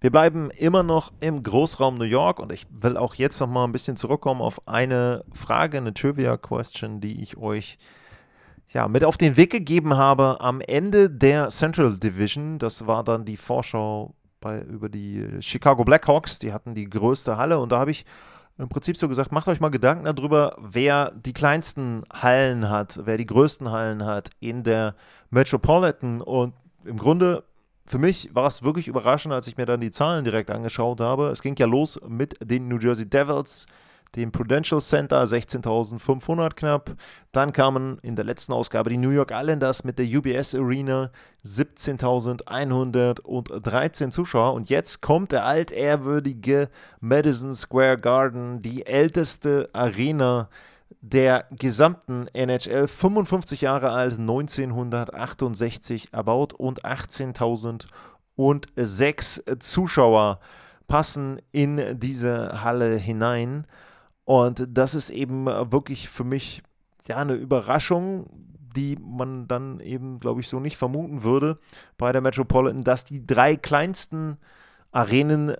Wir bleiben immer noch im Großraum New York und ich will auch jetzt noch mal ein bisschen zurückkommen auf eine Frage, eine Trivia-Question, die ich euch ja, mit auf den Weg gegeben habe am Ende der Central Division. Das war dann die Vorschau bei, über die Chicago Blackhawks. Die hatten die größte Halle und da habe ich im Prinzip so gesagt, macht euch mal Gedanken darüber, wer die kleinsten Hallen hat, wer die größten Hallen hat in der Metropolitan. Und im Grunde, für mich war es wirklich überraschend, als ich mir dann die Zahlen direkt angeschaut habe. Es ging ja los mit den New Jersey Devils, dem Prudential Center 16.500 knapp. Dann kamen in der letzten Ausgabe die New York Islanders mit der UBS Arena 17.113 Zuschauer. Und jetzt kommt der altehrwürdige Madison Square Garden, die älteste Arena der gesamten NHL, 55 Jahre alt, 1968 erbaut und 18.006 Zuschauer passen in diese Halle hinein. Und das ist eben wirklich für mich ja eine Überraschung, die man dann eben, glaube ich, so nicht vermuten würde bei der Metropolitan, dass die drei kleinsten Arenen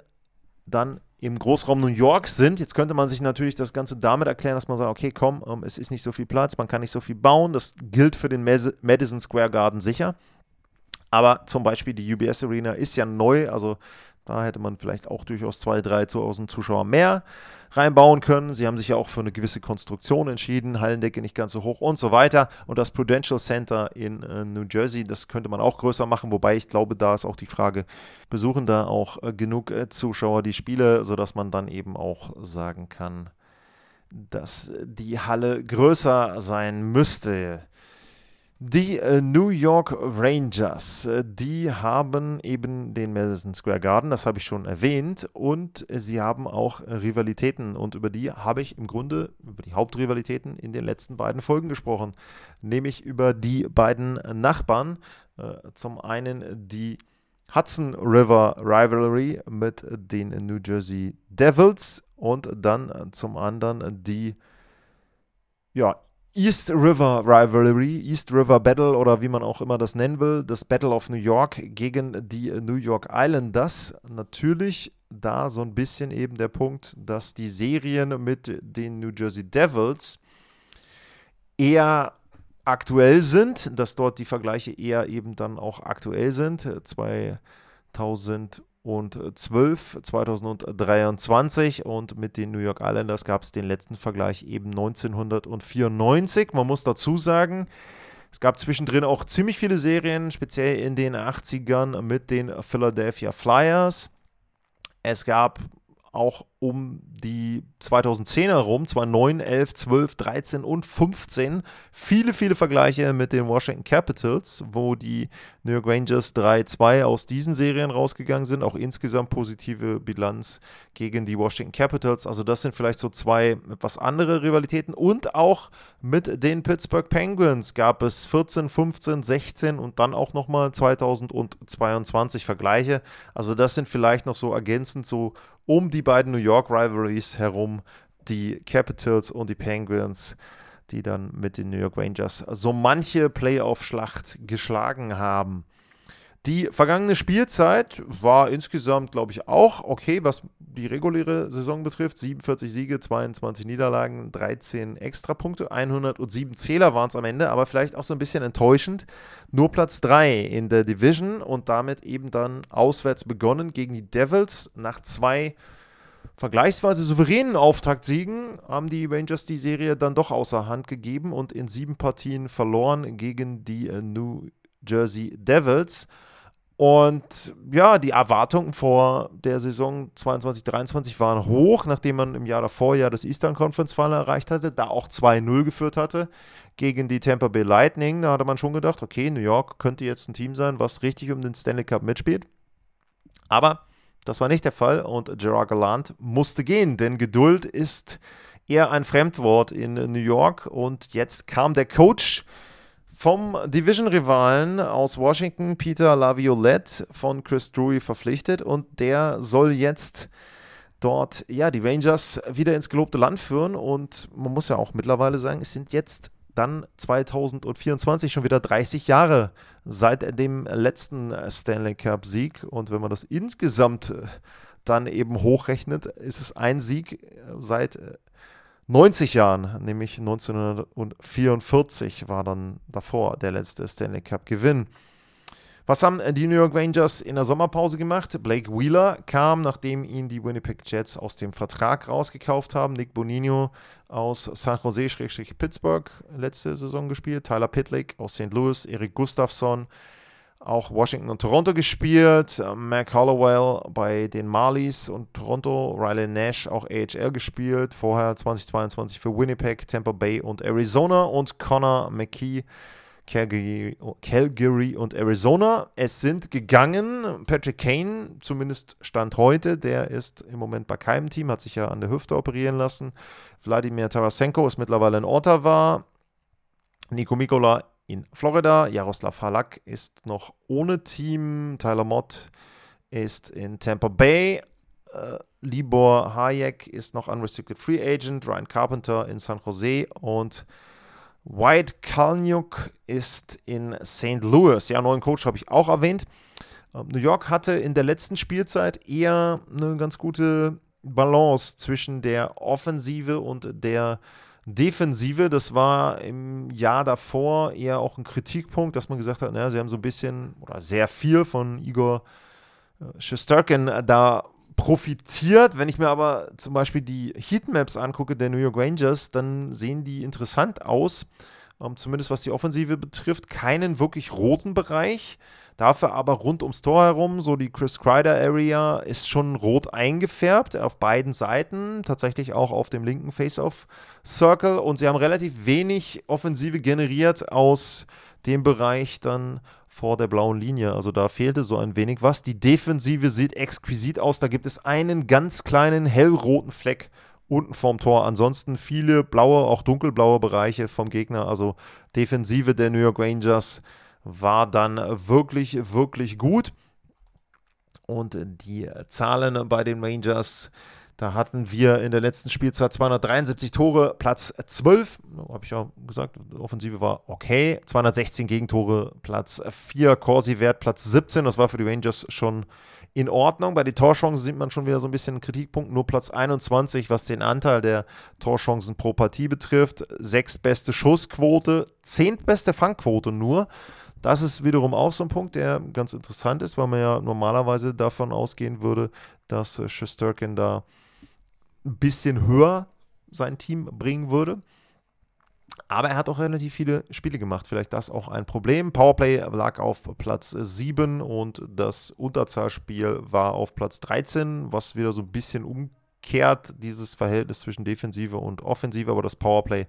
dann im Großraum New York sind. Jetzt könnte man sich natürlich das Ganze damit erklären, dass man sagt, okay, komm, ähm, es ist nicht so viel Platz, man kann nicht so viel bauen. Das gilt für den Madison Square Garden sicher. Aber zum Beispiel die UBS Arena ist ja neu, also da hätte man vielleicht auch durchaus 2.000, 3.000 Zuschauer mehr reinbauen können. Sie haben sich ja auch für eine gewisse Konstruktion entschieden, Hallendecke nicht ganz so hoch und so weiter. Und das Prudential Center in äh, New Jersey, das könnte man auch größer machen, wobei ich glaube, da ist auch die Frage, besuchen da auch äh, genug äh, Zuschauer die Spiele, sodass man dann eben auch sagen kann, dass die Halle größer sein müsste. Die äh, New York Rangers, äh, die haben eben den Madison Square Garden, das habe ich schon erwähnt, und sie haben auch Rivalitäten und über die habe ich im Grunde, über die Hauptrivalitäten in den letzten beiden Folgen gesprochen, nämlich über die beiden Nachbarn. Äh, zum einen die Hudson River Rivalry mit den New Jersey Devils und dann zum anderen die ja, East River Rivalry, East River Battle oder wie man auch immer das nennen will, das Battle of New York gegen die New York Islanders. Natürlich da so ein bisschen eben der Punkt, dass die Serien mit den New Jersey Devils eher aktuell sind, dass dort die Vergleiche eher eben dann auch aktuell sind. 2000 2012, 2023 und mit den New York Islanders gab es den letzten Vergleich eben 1994. Man muss dazu sagen, es gab zwischendrin auch ziemlich viele Serien, speziell in den 80ern mit den Philadelphia Flyers. Es gab auch um die 2010er rum, zwar 9, 11, 12, 13 und 15, viele, viele Vergleiche mit den Washington Capitals, wo die New York Rangers 3-2 aus diesen Serien rausgegangen sind, auch insgesamt positive Bilanz gegen die Washington Capitals. Also das sind vielleicht so zwei etwas andere Rivalitäten und auch mit den Pittsburgh Penguins gab es 14, 15, 16 und dann auch nochmal 2022 Vergleiche. Also das sind vielleicht noch so ergänzend so um die beiden New York Rivalries herum, die Capitals und die Penguins, die dann mit den New York Rangers so manche Playoff-Schlacht geschlagen haben. Die vergangene Spielzeit war insgesamt, glaube ich, auch okay, was die reguläre Saison betrifft. 47 Siege, 22 Niederlagen, 13 Extrapunkte, 107 Zähler waren es am Ende, aber vielleicht auch so ein bisschen enttäuschend. Nur Platz 3 in der Division und damit eben dann auswärts begonnen gegen die Devils. Nach zwei vergleichsweise souveränen Auftaktsiegen haben die Rangers die Serie dann doch außer Hand gegeben und in sieben Partien verloren gegen die New Jersey Devils. Und ja, die Erwartungen vor der Saison 22-23 waren hoch, nachdem man im Jahr davor ja das Eastern Conference Final erreicht hatte, da auch 2-0 geführt hatte gegen die Tampa Bay Lightning. Da hatte man schon gedacht, okay, New York könnte jetzt ein Team sein, was richtig um den Stanley Cup mitspielt. Aber das war nicht der Fall und Gerard Gallant musste gehen, denn Geduld ist eher ein Fremdwort in New York. Und jetzt kam der Coach vom Division-Rivalen aus Washington, Peter Laviolette, von Chris Drury verpflichtet. Und der soll jetzt dort ja die Rangers wieder ins gelobte Land führen. Und man muss ja auch mittlerweile sagen, es sind jetzt dann 2024 schon wieder 30 Jahre seit dem letzten Stanley Cup Sieg und wenn man das insgesamt äh, dann eben hochrechnet, ist es ein Sieg äh, seit 90 äh, Jahren, nämlich 1944 war dann davor der letzte Stanley Cup Gewinn. Was haben die New York Rangers in der Sommerpause gemacht? Blake Wheeler kam, nachdem ihn die Winnipeg Jets aus dem Vertrag rausgekauft haben. Nick Bonino aus San Jose-Pittsburgh letzte Saison gespielt. Tyler Pitlick aus St. Louis. Erik Gustafsson auch Washington und Toronto gespielt. Mac Hollowell bei den Marlies und Toronto. Riley Nash auch AHL gespielt. Vorher 2022 für Winnipeg, Tampa Bay und Arizona. Und Connor McKee Calgary, Calgary und Arizona. Es sind gegangen. Patrick Kane, zumindest Stand heute, der ist im Moment bei keinem Team, hat sich ja an der Hüfte operieren lassen. Wladimir Tarasenko ist mittlerweile in Ottawa. Nico Mikola in Florida. Jaroslav Halak ist noch ohne Team. Tyler Mott ist in Tampa Bay. Uh, Libor Hayek ist noch Unrestricted Free Agent. Ryan Carpenter in San Jose und White Kalniuk ist in St. Louis. Ja, neuen Coach habe ich auch erwähnt. Ähm, New York hatte in der letzten Spielzeit eher eine ganz gute Balance zwischen der Offensive und der Defensive. Das war im Jahr davor eher auch ein Kritikpunkt, dass man gesagt hat, naja, sie haben so ein bisschen oder sehr viel von Igor äh, Shesterkin da profitiert. Wenn ich mir aber zum Beispiel die Heatmaps angucke der New York Rangers, dann sehen die interessant aus. Ähm, zumindest was die Offensive betrifft, keinen wirklich roten Bereich. Dafür aber rund ums Tor herum, so die Chris Kreider Area, ist schon rot eingefärbt auf beiden Seiten, tatsächlich auch auf dem linken Face-Off-Circle. Und sie haben relativ wenig Offensive generiert aus dem Bereich dann vor der blauen Linie. Also da fehlte so ein wenig was. Die Defensive sieht exquisit aus. Da gibt es einen ganz kleinen hellroten Fleck unten vorm Tor. Ansonsten viele blaue, auch dunkelblaue Bereiche vom Gegner. Also Defensive der New York Rangers war dann wirklich, wirklich gut. Und die Zahlen bei den Rangers da hatten wir in der letzten Spielzeit 273 Tore, Platz 12. Habe ich ja gesagt, Offensive war okay. 216 Gegentore, Platz 4. Corsi-Wert, Platz 17. Das war für die Rangers schon in Ordnung. Bei den Torchancen sieht man schon wieder so ein bisschen einen Kritikpunkt. Nur Platz 21, was den Anteil der Torchancen pro Partie betrifft. Sechs beste Schussquote, zehntbeste Fangquote nur. Das ist wiederum auch so ein Punkt, der ganz interessant ist, weil man ja normalerweise davon ausgehen würde, dass Shesterkin da ein bisschen höher sein Team bringen würde. Aber er hat auch relativ viele Spiele gemacht. Vielleicht das auch ein Problem. Powerplay lag auf Platz 7 und das Unterzahlspiel war auf Platz 13, was wieder so ein bisschen umkehrt, dieses Verhältnis zwischen Defensive und Offensive. Aber das Powerplay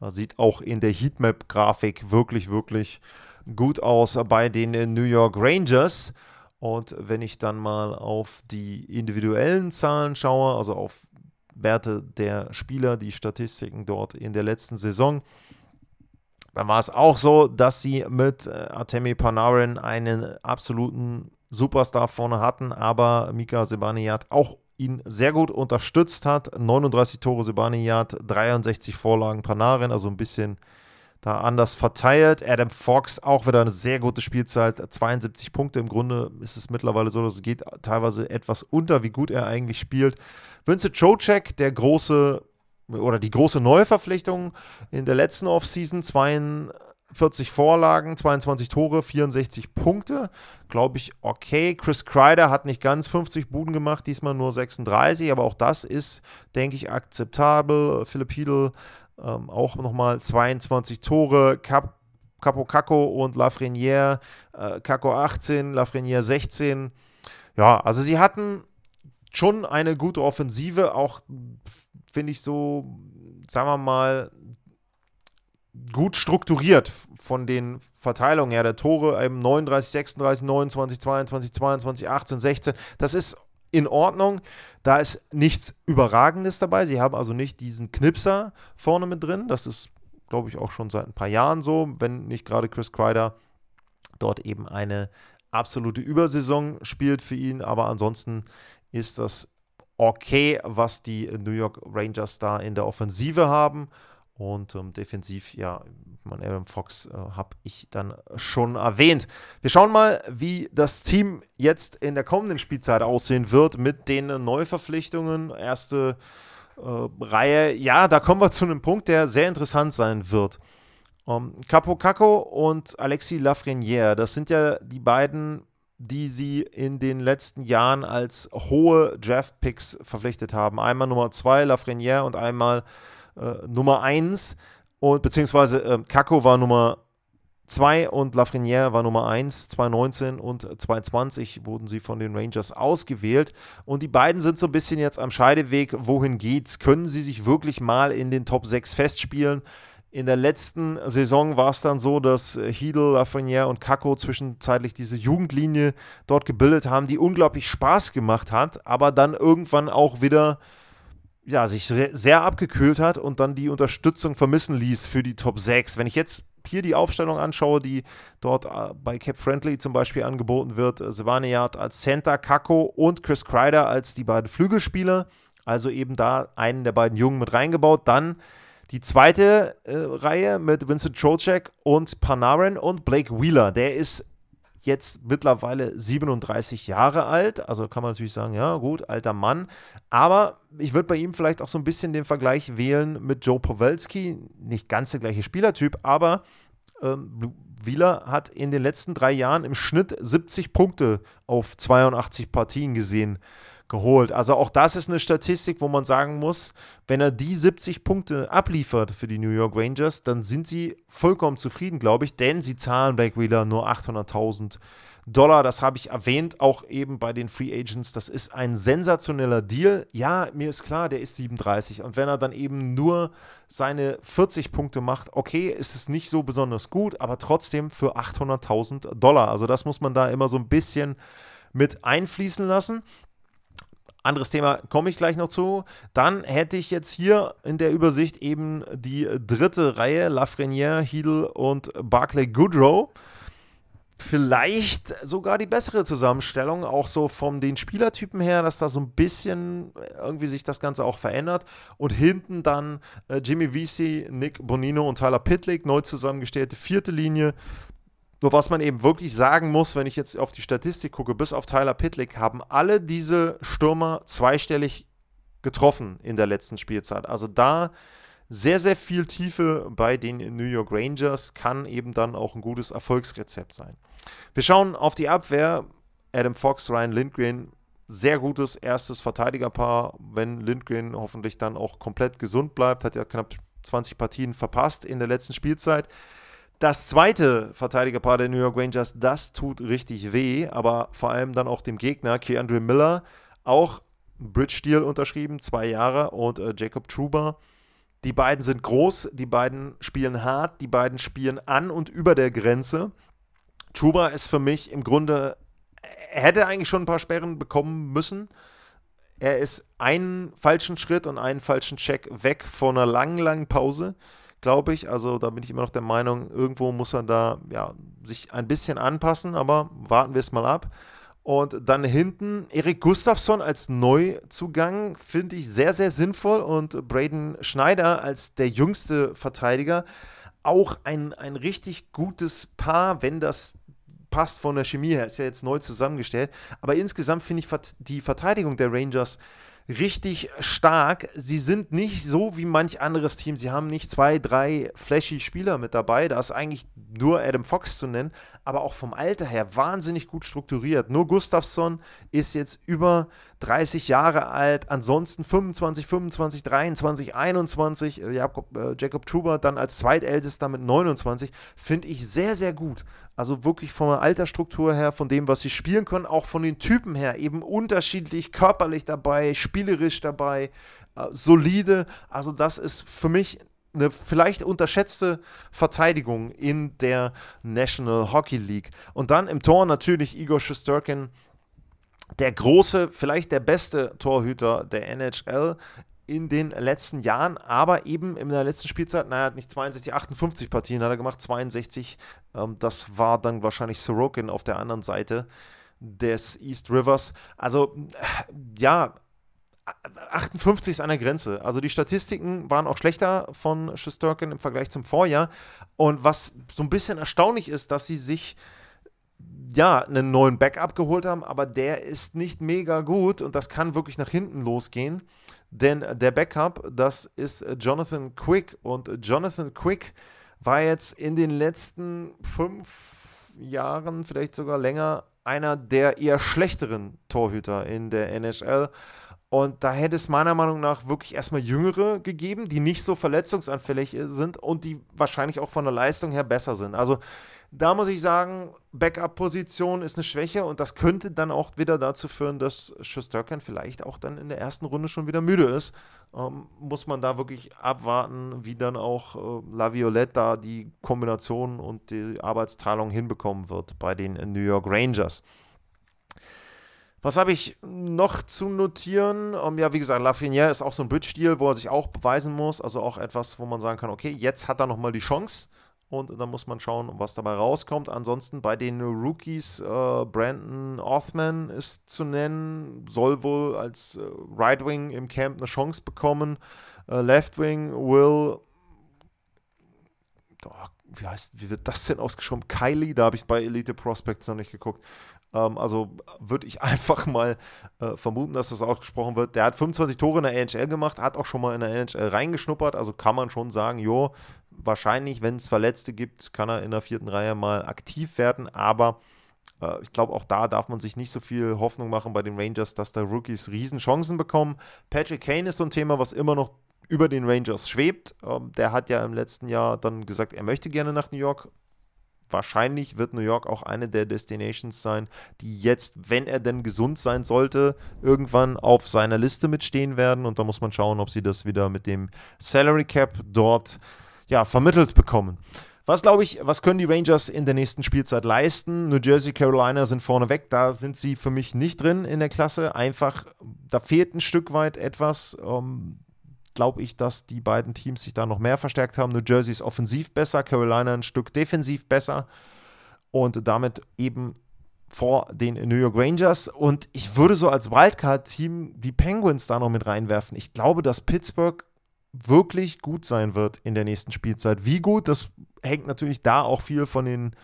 äh, sieht auch in der Heatmap-Grafik wirklich, wirklich gut aus bei den New York Rangers. Und wenn ich dann mal auf die individuellen Zahlen schaue, also auf Werte der Spieler, die Statistiken dort in der letzten Saison. Dann war es auch so, dass sie mit äh, Artemi Panarin einen absoluten Superstar vorne hatten, aber Mika Sebaniat auch ihn sehr gut unterstützt hat. 39 Tore Sebaniat, 63 Vorlagen Panarin, also ein bisschen da anders verteilt. Adam Fox auch wieder eine sehr gute Spielzeit, 72 Punkte. Im Grunde ist es mittlerweile so, dass es geht teilweise etwas unter, wie gut er eigentlich spielt. Vincent Trocek, der große oder die große Neuverpflichtung in der letzten Offseason, 42 Vorlagen, 22 Tore, 64 Punkte. Glaube ich, okay. Chris Kreider hat nicht ganz 50 Buden gemacht, diesmal nur 36, aber auch das ist, denke ich, akzeptabel. Philipp Hiedl ähm, auch nochmal 22 Tore. Cap Capo Caco und Lafreniere, äh, Caco 18, Lafreniere 16. Ja, also sie hatten schon eine gute Offensive, auch finde ich so, sagen wir mal, gut strukturiert von den Verteilungen her der Tore, eben 39, 36, 29, 22, 22, 18, 16. Das ist in Ordnung. Da ist nichts Überragendes dabei. Sie haben also nicht diesen Knipser vorne mit drin. Das ist, glaube ich, auch schon seit ein paar Jahren so, wenn nicht gerade Chris Kreider dort eben eine absolute Übersaison spielt für ihn. Aber ansonsten ist das okay, was die New York Rangers da in der Offensive haben. Und ähm, defensiv, ja, mein Aaron Fox äh, habe ich dann schon erwähnt. Wir schauen mal, wie das Team jetzt in der kommenden Spielzeit aussehen wird mit den Neuverpflichtungen. Erste äh, Reihe, ja, da kommen wir zu einem Punkt, der sehr interessant sein wird. Ähm, Capo Caco und Alexis Lafreniere, das sind ja die beiden, die sie in den letzten Jahren als hohe Draft-Picks verpflichtet haben. Einmal Nummer 2 Lafreniere und einmal äh, Nummer 1 und beziehungsweise äh, Kako war Nummer 2 und Lafreniere war Nummer 1, 2019 und 2020 wurden sie von den Rangers ausgewählt. Und die beiden sind so ein bisschen jetzt am Scheideweg. Wohin geht's? Können sie sich wirklich mal in den Top 6 festspielen? In der letzten Saison war es dann so, dass Hiedel, Lafreniere und Kako zwischenzeitlich diese Jugendlinie dort gebildet haben, die unglaublich Spaß gemacht hat, aber dann irgendwann auch wieder ja, sich sehr abgekühlt hat und dann die Unterstützung vermissen ließ für die Top 6. Wenn ich jetzt hier die Aufstellung anschaue, die dort äh, bei Cap Friendly zum Beispiel angeboten wird, äh, Sevaniat als Center, Kako und Chris Kreider als die beiden Flügelspieler, also eben da einen der beiden Jungen mit reingebaut. Dann die zweite äh, Reihe mit Vincent Trocek und Panarin und Blake Wheeler. Der ist jetzt mittlerweile 37 Jahre alt. Also kann man natürlich sagen, ja, gut, alter Mann. Aber ich würde bei ihm vielleicht auch so ein bisschen den Vergleich wählen mit Joe Pawelski. Nicht ganz der gleiche Spielertyp, aber ähm, Wieler hat in den letzten drei Jahren im Schnitt 70 Punkte auf 82 Partien gesehen geholt. Also auch das ist eine Statistik, wo man sagen muss, wenn er die 70 Punkte abliefert für die New York Rangers, dann sind sie vollkommen zufrieden, glaube ich, denn sie zahlen Blake Wheeler nur 800.000 Dollar. Das habe ich erwähnt, auch eben bei den Free Agents. Das ist ein sensationeller Deal. Ja, mir ist klar, der ist 37. Und wenn er dann eben nur seine 40 Punkte macht, okay, ist es nicht so besonders gut, aber trotzdem für 800.000 Dollar. Also das muss man da immer so ein bisschen mit einfließen lassen. Anderes Thema komme ich gleich noch zu. Dann hätte ich jetzt hier in der Übersicht eben die dritte Reihe, Lafreniere, Heedle und Barclay Goodrow. Vielleicht sogar die bessere Zusammenstellung, auch so von den Spielertypen her, dass da so ein bisschen irgendwie sich das Ganze auch verändert. Und hinten dann äh, Jimmy Vesey, Nick Bonino und Tyler Pitlick, neu zusammengestellte vierte Linie. Nur was man eben wirklich sagen muss, wenn ich jetzt auf die Statistik gucke, bis auf Tyler Pitlick haben alle diese Stürmer zweistellig getroffen in der letzten Spielzeit. Also da sehr, sehr viel Tiefe bei den New York Rangers kann eben dann auch ein gutes Erfolgsrezept sein. Wir schauen auf die Abwehr. Adam Fox, Ryan Lindgren, sehr gutes erstes Verteidigerpaar. Wenn Lindgren hoffentlich dann auch komplett gesund bleibt, hat ja knapp 20 Partien verpasst in der letzten Spielzeit. Das zweite Verteidigerpaar der New York Rangers, das tut richtig weh, aber vor allem dann auch dem Gegner, Keandre Miller, auch Bridge Deal unterschrieben, zwei Jahre, und äh, Jacob Truber. Die beiden sind groß, die beiden spielen hart, die beiden spielen an und über der Grenze. Truber ist für mich im Grunde, er hätte eigentlich schon ein paar Sperren bekommen müssen. Er ist einen falschen Schritt und einen falschen Check weg von einer langen, langen Pause glaube ich. Also da bin ich immer noch der Meinung, irgendwo muss er da ja, sich ein bisschen anpassen, aber warten wir es mal ab. Und dann hinten Erik Gustafsson als Neuzugang finde ich sehr, sehr sinnvoll und Braden Schneider als der jüngste Verteidiger auch ein, ein richtig gutes Paar, wenn das passt von der Chemie her. Ist ja jetzt neu zusammengestellt. Aber insgesamt finde ich die Verteidigung der Rangers richtig stark. Sie sind nicht so wie manch anderes Team. Sie haben nicht zwei, drei flashy Spieler mit dabei. Da ist eigentlich nur Adam Fox zu nennen, aber auch vom Alter her wahnsinnig gut strukturiert. Nur Gustafsson ist jetzt über 30 Jahre alt, ansonsten 25, 25, 23, 21. Jakob, äh, Jacob Truber dann als zweitältester mit 29. Finde ich sehr, sehr gut. Also wirklich von der Altersstruktur her, von dem, was sie spielen können, auch von den Typen her, eben unterschiedlich, körperlich dabei, spielerisch dabei, äh, solide. Also das ist für mich eine vielleicht unterschätzte Verteidigung in der National Hockey League. Und dann im Tor natürlich Igor Shesterkin der große, vielleicht der beste Torhüter der NHL in den letzten Jahren, aber eben in der letzten Spielzeit, naja, nicht 62, 58 Partien hat er gemacht, 62. Ähm, das war dann wahrscheinlich Sorokin auf der anderen Seite des East Rivers. Also, ja, 58 ist an der Grenze. Also die Statistiken waren auch schlechter von Schusterkin im Vergleich zum Vorjahr. Und was so ein bisschen erstaunlich ist, dass sie sich ja einen neuen Backup geholt haben, aber der ist nicht mega gut und das kann wirklich nach hinten losgehen. Denn der Backup, das ist Jonathan Quick und Jonathan Quick war jetzt in den letzten fünf Jahren, vielleicht sogar länger, einer der eher schlechteren Torhüter in der NHL. Und da hätte es meiner Meinung nach wirklich erstmal Jüngere gegeben, die nicht so verletzungsanfällig sind und die wahrscheinlich auch von der Leistung her besser sind. Also da muss ich sagen, Backup-Position ist eine Schwäche und das könnte dann auch wieder dazu führen, dass Schusterkin vielleicht auch dann in der ersten Runde schon wieder müde ist. Ähm, muss man da wirklich abwarten, wie dann auch äh, La Violetta die Kombination und die Arbeitsteilung hinbekommen wird bei den New York Rangers. Was habe ich noch zu notieren? Um, ähm, ja, wie gesagt, Lafreniere ist auch so ein Bridge-Stil, wo er sich auch beweisen muss. Also auch etwas, wo man sagen kann, okay, jetzt hat er nochmal die Chance. Und dann muss man schauen, was dabei rauskommt. Ansonsten bei den Rookies, äh, Brandon Othman ist zu nennen, soll wohl als äh, Right Wing im Camp eine Chance bekommen. Äh, Left Wing will, oh, wie heißt, wie wird das denn ausgesprochen? Kylie, da habe ich bei Elite Prospects noch nicht geguckt. Ähm, also würde ich einfach mal äh, vermuten, dass das ausgesprochen wird. Der hat 25 Tore in der NHL gemacht, hat auch schon mal in der NHL reingeschnuppert. Also kann man schon sagen, jo, wahrscheinlich, wenn es Verletzte gibt, kann er in der vierten Reihe mal aktiv werden. Aber äh, ich glaube, auch da darf man sich nicht so viel Hoffnung machen bei den Rangers, dass da Rookies Riesenchancen bekommen. Patrick Kane ist so ein Thema, was immer noch über den Rangers schwebt. Ähm, der hat ja im letzten Jahr dann gesagt, er möchte gerne nach New York wahrscheinlich wird New York auch eine der Destinations sein, die jetzt, wenn er denn gesund sein sollte, irgendwann auf seiner Liste mitstehen werden. Und da muss man schauen, ob sie das wieder mit dem Salary Cap dort ja, vermittelt bekommen. Was glaube ich, was können die Rangers in der nächsten Spielzeit leisten? New Jersey, Carolina sind vorne weg, da sind sie für mich nicht drin in der Klasse. Einfach, da fehlt ein Stück weit etwas. Ähm, glaube ich, dass die beiden Teams sich da noch mehr verstärkt haben. New Jersey ist offensiv besser, Carolina ein Stück defensiv besser und damit eben vor den New York Rangers. Und ich würde so als Wildcard-Team die Penguins da noch mit reinwerfen. Ich glaube, dass Pittsburgh wirklich gut sein wird in der nächsten Spielzeit. Wie gut, das hängt natürlich da auch viel von den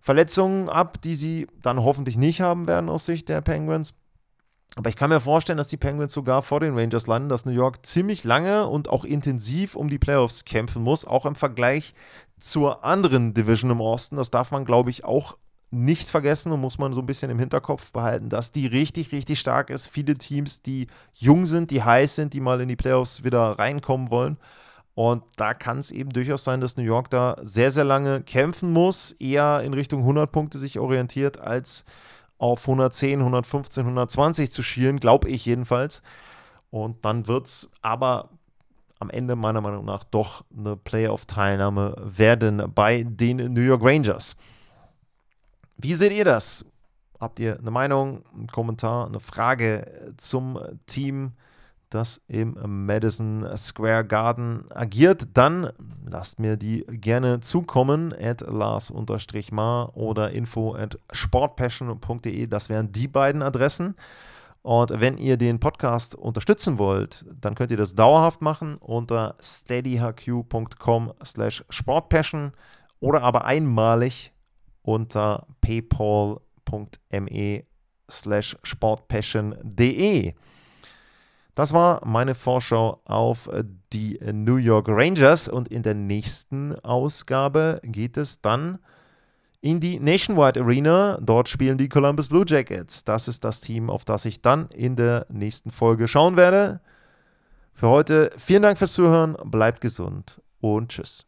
Verletzungen ab, die sie dann hoffentlich nicht haben werden aus Sicht der Penguins. Aber ich kann mir vorstellen, dass die Penguins sogar vor den Rangers landen, dass New York ziemlich lange und auch intensiv um die Playoffs kämpfen muss, auch im Vergleich zur anderen Division im Osten. Das darf man, glaube ich, auch nicht vergessen und muss man so ein bisschen im Hinterkopf behalten, dass die richtig, richtig stark ist. Viele Teams, die jung sind, die heiß sind, die mal in die Playoffs wieder reinkommen wollen. Und da kann es eben durchaus sein, dass New York da sehr, sehr lange kämpfen muss, eher in Richtung 100 Punkte sich orientiert, als auf 110, 115, 120 zu schielen, glaube ich jedenfalls. Und dann wird es aber am Ende meiner Meinung nach doch eine Playoff-Teilnahme werden bei den New York Rangers. Wie seht ihr das? Habt ihr eine Meinung, einen Kommentar, eine Frage zum Team? das im Madison Square Garden agiert, dann lasst mir die gerne zukommen at lars-mar oder info at sportpassion.de. Das wären die beiden Adressen. Und wenn ihr den Podcast unterstützen wollt, dann könnt ihr das dauerhaft machen unter steadyhq.com slash sportpassion oder aber einmalig unter paypal.me slash sportpassion.de. Das war meine Vorschau auf die New York Rangers und in der nächsten Ausgabe geht es dann in die Nationwide Arena. Dort spielen die Columbus Blue Jackets. Das ist das Team, auf das ich dann in der nächsten Folge schauen werde. Für heute vielen Dank fürs Zuhören, bleibt gesund und tschüss.